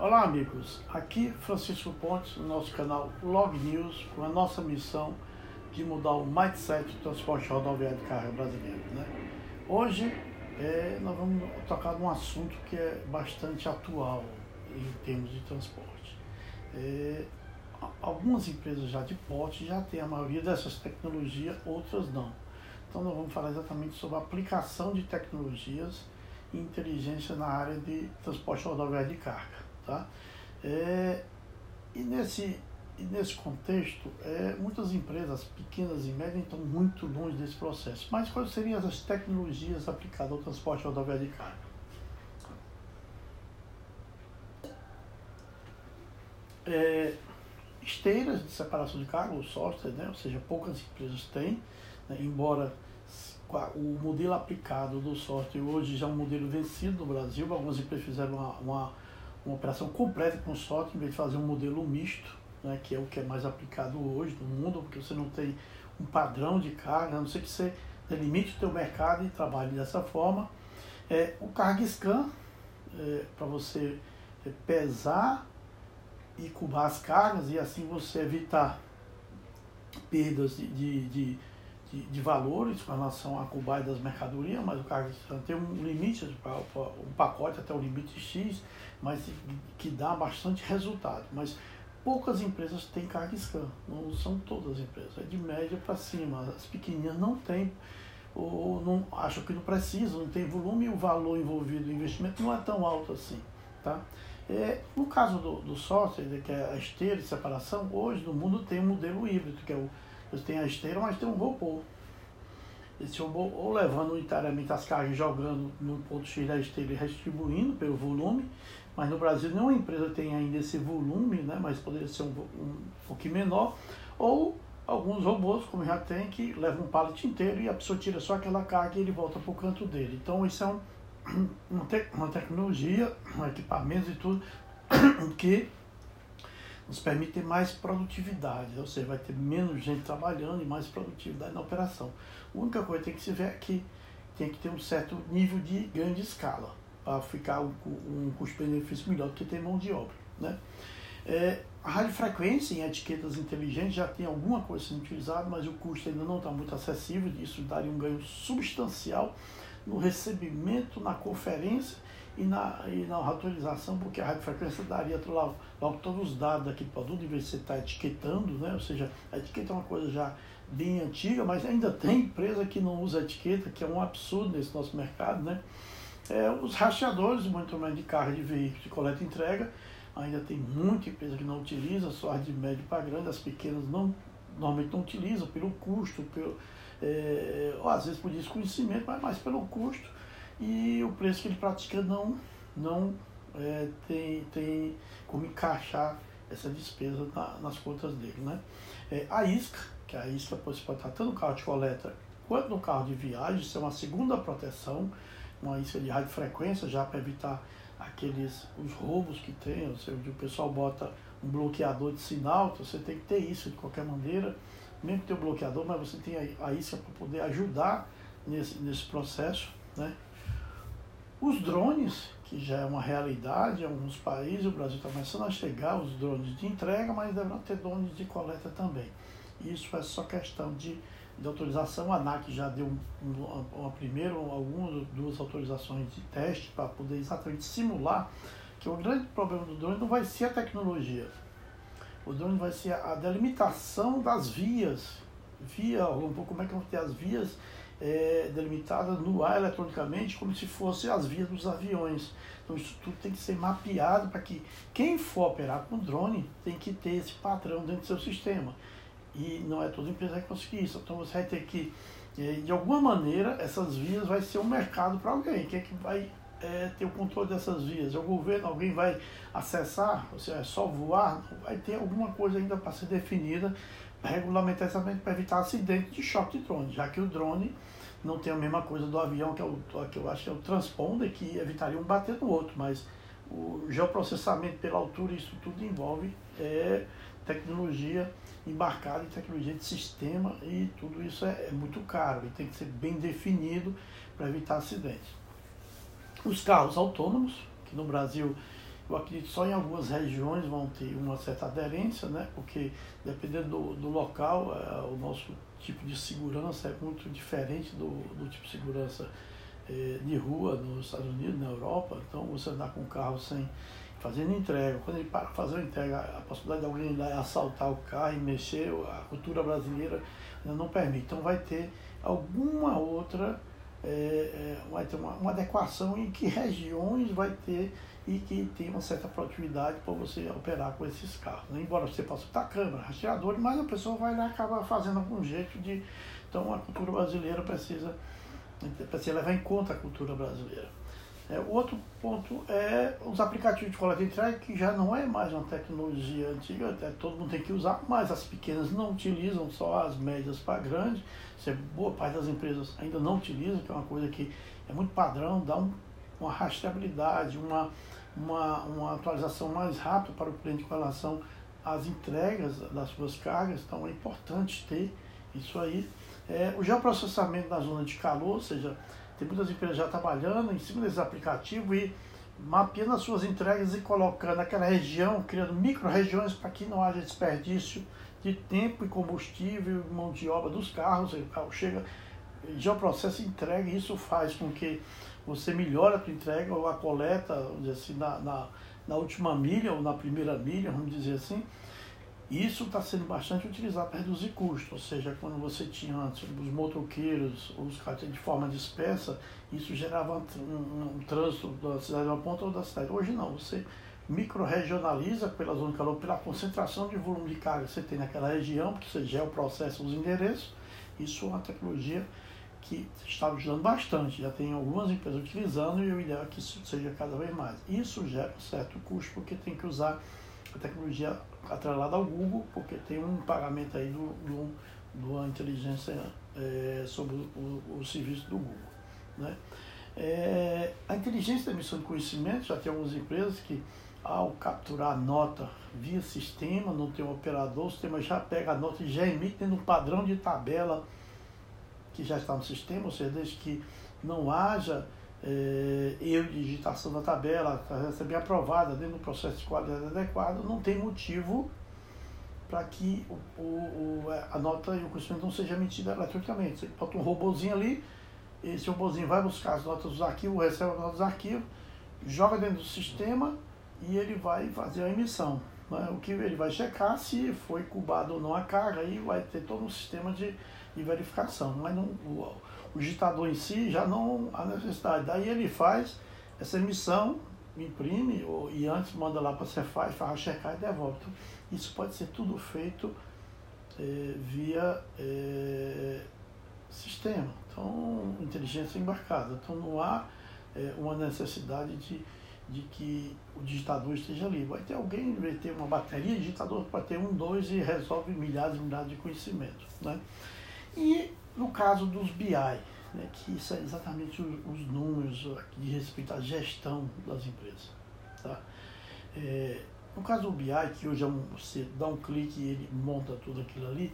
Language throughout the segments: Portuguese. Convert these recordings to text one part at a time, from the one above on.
Olá amigos, aqui Francisco Pontes, no nosso canal Log News, com a nossa missão de mudar o mindset do transporte rodoviário de carga brasileiro. Né? Hoje é, nós vamos tocar num assunto que é bastante atual em termos de transporte. É, algumas empresas já de porte já têm a maioria dessas tecnologias, outras não. Então nós vamos falar exatamente sobre a aplicação de tecnologias e inteligência na área de transporte rodoviário de carga. Tá? É, e, nesse, e nesse contexto, é, muitas empresas pequenas e médias estão muito longe desse processo. Mas quais seriam as tecnologias aplicadas ao transporte rodoviário de carga? É, esteiras de separação de carga, o software, né? ou seja, poucas empresas têm, né? embora o modelo aplicado do software hoje já é um modelo vencido no Brasil, algumas empresas fizeram uma, uma uma operação completa com sorte, em vez de fazer um modelo misto, né, que é o que é mais aplicado hoje no mundo, porque você não tem um padrão de carga, a não ser que você delimite o teu mercado e trabalhe dessa forma. É, o carga scan, é, para você é, pesar e cubar as cargas e assim você evitar perdas de, de, de de, de, valores com relação à cubai das mercadorias, mas o carga tem um limite, um pacote até o limite X, mas que dá bastante resultado. Mas poucas empresas têm carga scan, não são todas as empresas, é de média para cima. As pequenininhas não têm, ou não, acham que não precisam, não tem volume e o valor envolvido no investimento não é tão alto assim. Tá? É, no caso do, do software, que é a esteira de separação, hoje no mundo tem um modelo híbrido, que é o você tem a esteira, mas tem um robô. Esse robô ou levando inteiramente as cargas, jogando no ponto X da esteira e redistribuindo pelo volume, mas no Brasil nenhuma empresa tem ainda esse volume, né, mas poderia ser um, um pouquinho menor, ou alguns robôs, como já tem, que levam um pallet inteiro e a pessoa tira só aquela carga e ele volta para o canto dele. Então isso é um, uma, te, uma tecnologia, um equipamento e tudo, que nos permite mais produtividade, ou seja, vai ter menos gente trabalhando e mais produtividade na operação. A única coisa que tem que se ver é que tem que ter um certo nível de grande escala para ficar um, um custo-benefício melhor do que ter mão de obra. Né? É, a radiofrequência em etiquetas inteligentes já tem alguma coisa sendo utilizada, mas o custo ainda não está muito acessível, isso daria um ganho substancial no recebimento, na conferência e na, e na autorização, porque a radiofrequência daria logo, logo todos os dados daquele produto, em vez de você estar tá etiquetando, né? ou seja, a etiqueta é uma coisa já bem antiga, mas ainda tem empresa que não usa etiqueta, que é um absurdo nesse nosso mercado. Né? É, os rastreadores de monitoramento de carga de veículos de coleta e entrega, ainda tem muita empresa que não utiliza, só as de médio para grande, as pequenas não, normalmente não utilizam pelo custo, pelo, é, ou às vezes por desconhecimento, mas mais pelo custo e o preço que ele pratica não, não é, tem, tem como encaixar essa despesa na, nas contas dele. Né? É, a isca, que a isca pode estar tanto no carro de coleta quanto no carro de viagem, isso é uma segunda proteção, uma isca de radiofrequência já para evitar aqueles os roubos que tem, ou seja, o pessoal bota um bloqueador de sinal, então você tem que ter isso de qualquer maneira, mesmo que tenha o bloqueador, mas você tem a, a isca para poder ajudar nesse, nesse processo, né? Os drones, que já é uma realidade em alguns países, o Brasil está começando a chegar os drones de entrega, mas deverão ter drones de coleta também. Isso é só questão de, de autorização. A ANAC já deu uma, uma primeira, algumas, duas autorizações de teste para poder exatamente simular que o grande problema do drone não vai ser a tecnologia. O drone vai ser a delimitação das vias. Via, um pouco como é que vão ter as vias é, delimitada no ar eletronicamente como se fossem as vias dos aviões. Então isso tudo tem que ser mapeado para que quem for operar com drone tem que ter esse padrão dentro do seu sistema. E não é toda empresa que conseguir isso. Então você vai ter que, é, de alguma maneira, essas vias vai ser um mercado para alguém. Quem é que vai é, ter o controle dessas vias? É o governo? Alguém vai acessar? Ou seja, é só voar? Vai ter alguma coisa ainda para ser definida regulamentariamente para evitar acidente de choque de drone, já que o drone não tem a mesma coisa do avião, que, é o, que eu acho que é o transponder, que evitaria um bater no outro, mas o geoprocessamento pela altura, isso tudo envolve é, tecnologia embarcada em tecnologia de sistema e tudo isso é, é muito caro e tem que ser bem definido para evitar acidentes. Os carros autônomos, que no Brasil eu acredito só em algumas regiões vão ter uma certa aderência, né? porque dependendo do, do local, é, o nosso tipo de segurança é muito diferente do, do tipo de segurança é, de rua nos Estados Unidos, na Europa. Então você andar com o carro sem fazendo entrega, quando ele para fazer a entrega, a possibilidade de alguém assaltar o carro e mexer, a cultura brasileira não permite. Então vai ter alguma outra, é, é, vai ter uma, uma adequação em que regiões vai ter e que tem uma certa produtividade para você operar com esses carros. Né? Embora você possa estar câmera, rastreador, mas a pessoa vai lá e acaba fazendo algum jeito de. Então a cultura brasileira precisa, precisa levar em conta a cultura brasileira. É, outro ponto é os aplicativos de coleta e entrega, que já não é mais uma tecnologia antiga, até todo mundo tem que usar, mas as pequenas não utilizam, só as médias para grandes. É boa parte das empresas ainda não utilizam, que é uma coisa que é muito padrão, dá um, uma rastreabilidade, uma, uma, uma atualização mais rápida para o cliente com relação às entregas das suas cargas, então é importante ter isso aí. É, o geoprocessamento da zona de calor, ou seja, tem muitas empresas já trabalhando em cima desse aplicativo e mapeando as suas entregas e colocando aquela região, criando micro-regiões para que não haja desperdício de tempo e combustível mão de obra dos carros. O carro chega, já o processo entrega e isso faz com que você melhore a sua entrega ou a coleta, vamos dizer assim, na, na, na última milha ou na primeira milha, vamos dizer assim, isso está sendo bastante utilizado para reduzir custos, ou seja, quando você tinha antes os motoqueiros, os carros de forma dispersa, isso gerava um, um, um trânsito da cidade de uma ponta ou da cidade. Hoje não, você micro-regionaliza pela zona de calor, pela concentração de volume de carga que você tem naquela região, porque você gera o processo os endereços. Isso é uma tecnologia que está ajudando bastante, já tem algumas empresas utilizando e o ideal é que isso seja cada vez mais. Isso gera um certo custo, porque tem que usar a tecnologia atrelada ao Google, porque tem um pagamento aí do, do, do inteligência é, sobre o, o, serviço do Google. Né? É, a inteligência da emissão de conhecimento, já tem algumas empresas que ao capturar a nota via sistema, não tem um operador, o sistema já pega a nota e já emite um padrão de tabela que já está no sistema, ou seja, desde que não haja é, erro de digitação da tabela, está bem aprovada dentro do processo de qualidade adequado, não tem motivo para que o, o, a nota e o conhecimento não seja emitido eletronicamente. Você bota um robôzinho ali, esse robôzinho vai buscar as notas dos arquivos, recebe as notas dos arquivos, joga dentro do sistema e ele vai fazer a emissão. Né? O que ele vai checar se foi cubado ou não a carga, aí vai ter todo um sistema de, de verificação. Mas não, o, o digitador em si já não há necessidade. Daí ele faz essa emissão, imprime ou, e antes manda lá para a Cefaz, faz checar e devolve. Então, isso pode ser tudo feito é, via é, sistema, então inteligência embarcada. Então não há é, uma necessidade de, de que o digitador esteja ali. Vai ter alguém, vai ter uma bateria de digitador para ter um, dois e resolve milhares e milhares de conhecimentos. Né? E no caso dos BI, né, que é exatamente os, os números de respeito à gestão das empresas. Tá? É, no caso do BI, que hoje é um, você dá um clique e ele monta tudo aquilo ali,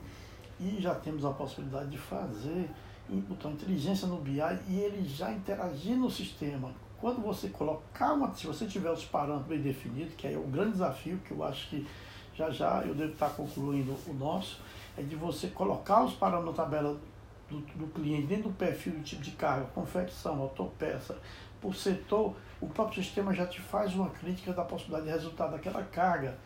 e já temos a possibilidade de fazer, botar inteligência no BI e ele já interagir no sistema. Quando você colocar uma, se você tiver os parâmetros bem definidos, que é o grande desafio, que eu acho que já já eu devo estar concluindo o nosso, é de você colocar os parâmetros na tabela do, do cliente dentro do perfil do tipo de carga, confecção, autopeça, por setor, o próprio sistema já te faz uma crítica da possibilidade de resultado daquela carga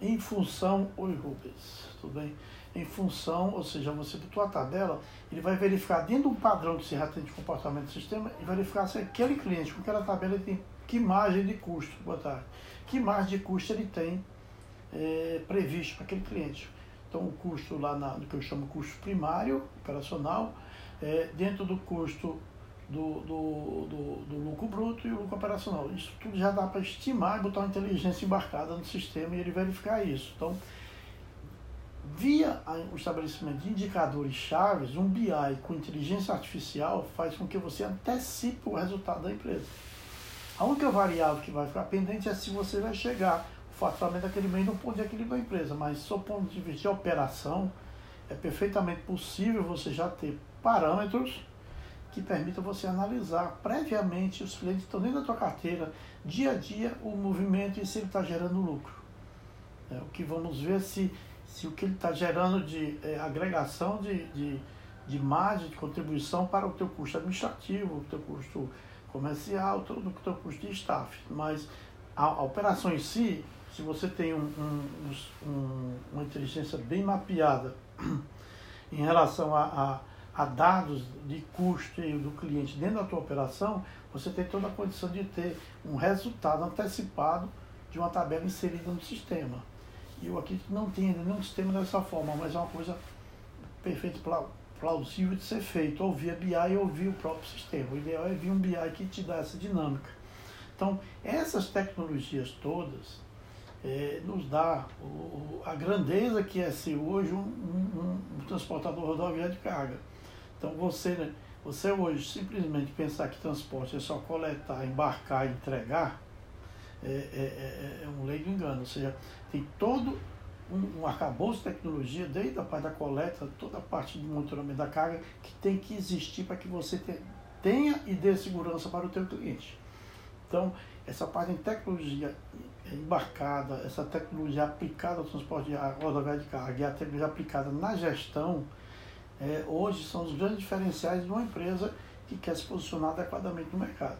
em função, oi Rubens, tudo bem? Em função, ou seja, você botou a tabela, ele vai verificar dentro do padrão que você já tem de comportamento do sistema e verificar se aquele cliente com aquela tabela ele tem que margem de custo, boa tarde, que margem de custo ele tem é, previsto para aquele cliente. Então, o custo lá na, que eu chamo custo primário, operacional, é, dentro do custo do, do, do, do, lucro bruto e o lucro operacional. Isso tudo já dá para estimar e botar uma inteligência embarcada no sistema e ele verificar isso. Então, via o estabelecimento de indicadores chaves, um BI com inteligência artificial faz com que você antecipe o resultado da empresa. A única variável que vai ficar pendente é se você vai chegar faturamento daquele mês no ponto de equilíbrio da empresa, mas do ponto de vista de operação, é perfeitamente possível você já ter parâmetros que permita você analisar previamente os clientes que estão dentro da tua carteira, dia a dia, o movimento e se ele está gerando lucro. É, o que vamos ver se, se o que ele está gerando de é, agregação de, de, de margem, de contribuição para o teu custo administrativo, o teu custo comercial, todo o teu custo de staff. Mas a, a operação em si, se você tem um, um, um, uma inteligência bem mapeada em relação a, a, a, dados de custo do cliente dentro da tua operação, você tem toda a condição de ter um resultado antecipado de uma tabela inserida no sistema. E eu que não ainda nenhum sistema dessa forma, mas é uma coisa perfeita, plausível de ser feito, ou via BI ou via o próprio sistema. O ideal é vir um BI que te dá essa dinâmica. Então, essas tecnologias todas é, nos dá o, a grandeza que é ser hoje um, um, um transportador rodoviário de carga. Então, você, né, você hoje simplesmente pensar que transporte é só coletar, embarcar entregar, é, é, é, é um leigo engano. Ou seja, tem todo um, um arcabouço de tecnologia, desde a parte da coleta, toda a parte de monitoramento da carga, que tem que existir para que você tenha e dê segurança para o teu cliente. Então, essa parte de tecnologia embarcada, essa tecnologia aplicada ao transporte de rodoviário de carga e a tecnologia aplicada na gestão, é, hoje são os grandes diferenciais de uma empresa que quer se posicionar adequadamente no mercado.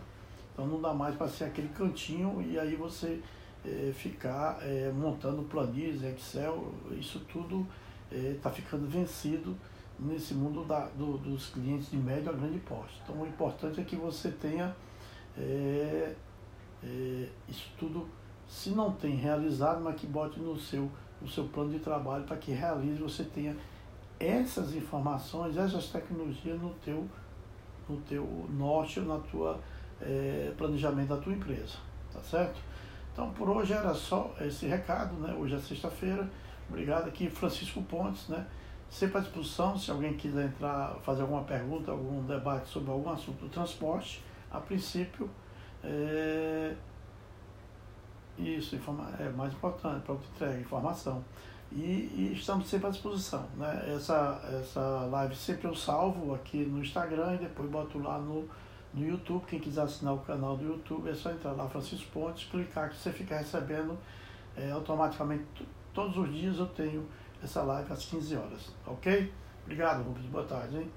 Então não dá mais para ser aquele cantinho e aí você é, ficar é, montando planilhas, Excel, isso tudo está é, ficando vencido nesse mundo da, do, dos clientes de médio a grande porte. Então o importante é que você tenha é, isso tudo, se não tem realizado, mas que bote no seu, no seu plano de trabalho para que realize, você tenha essas informações, essas tecnologias no teu, no teu norte, na tua é, planejamento da tua empresa, tá certo? Então por hoje era só esse recado, né? Hoje é sexta-feira. Obrigado aqui, Francisco Pontes, né? Sempre à disposição, se alguém quiser entrar, fazer alguma pergunta, algum debate sobre algum assunto do transporte, a princípio é, isso é mais importante para o entrega, informação. E, e, estamos sempre à disposição. Né? Essa, essa live sempre eu salvo aqui no Instagram e depois boto lá no, no YouTube. Quem quiser assinar o canal do YouTube é só entrar lá, Francisco Pontes, clicar que você fica recebendo é, automaticamente. Todos os dias eu tenho essa live às 15 horas. Ok? Obrigado, Rubens. Boa tarde. Hein?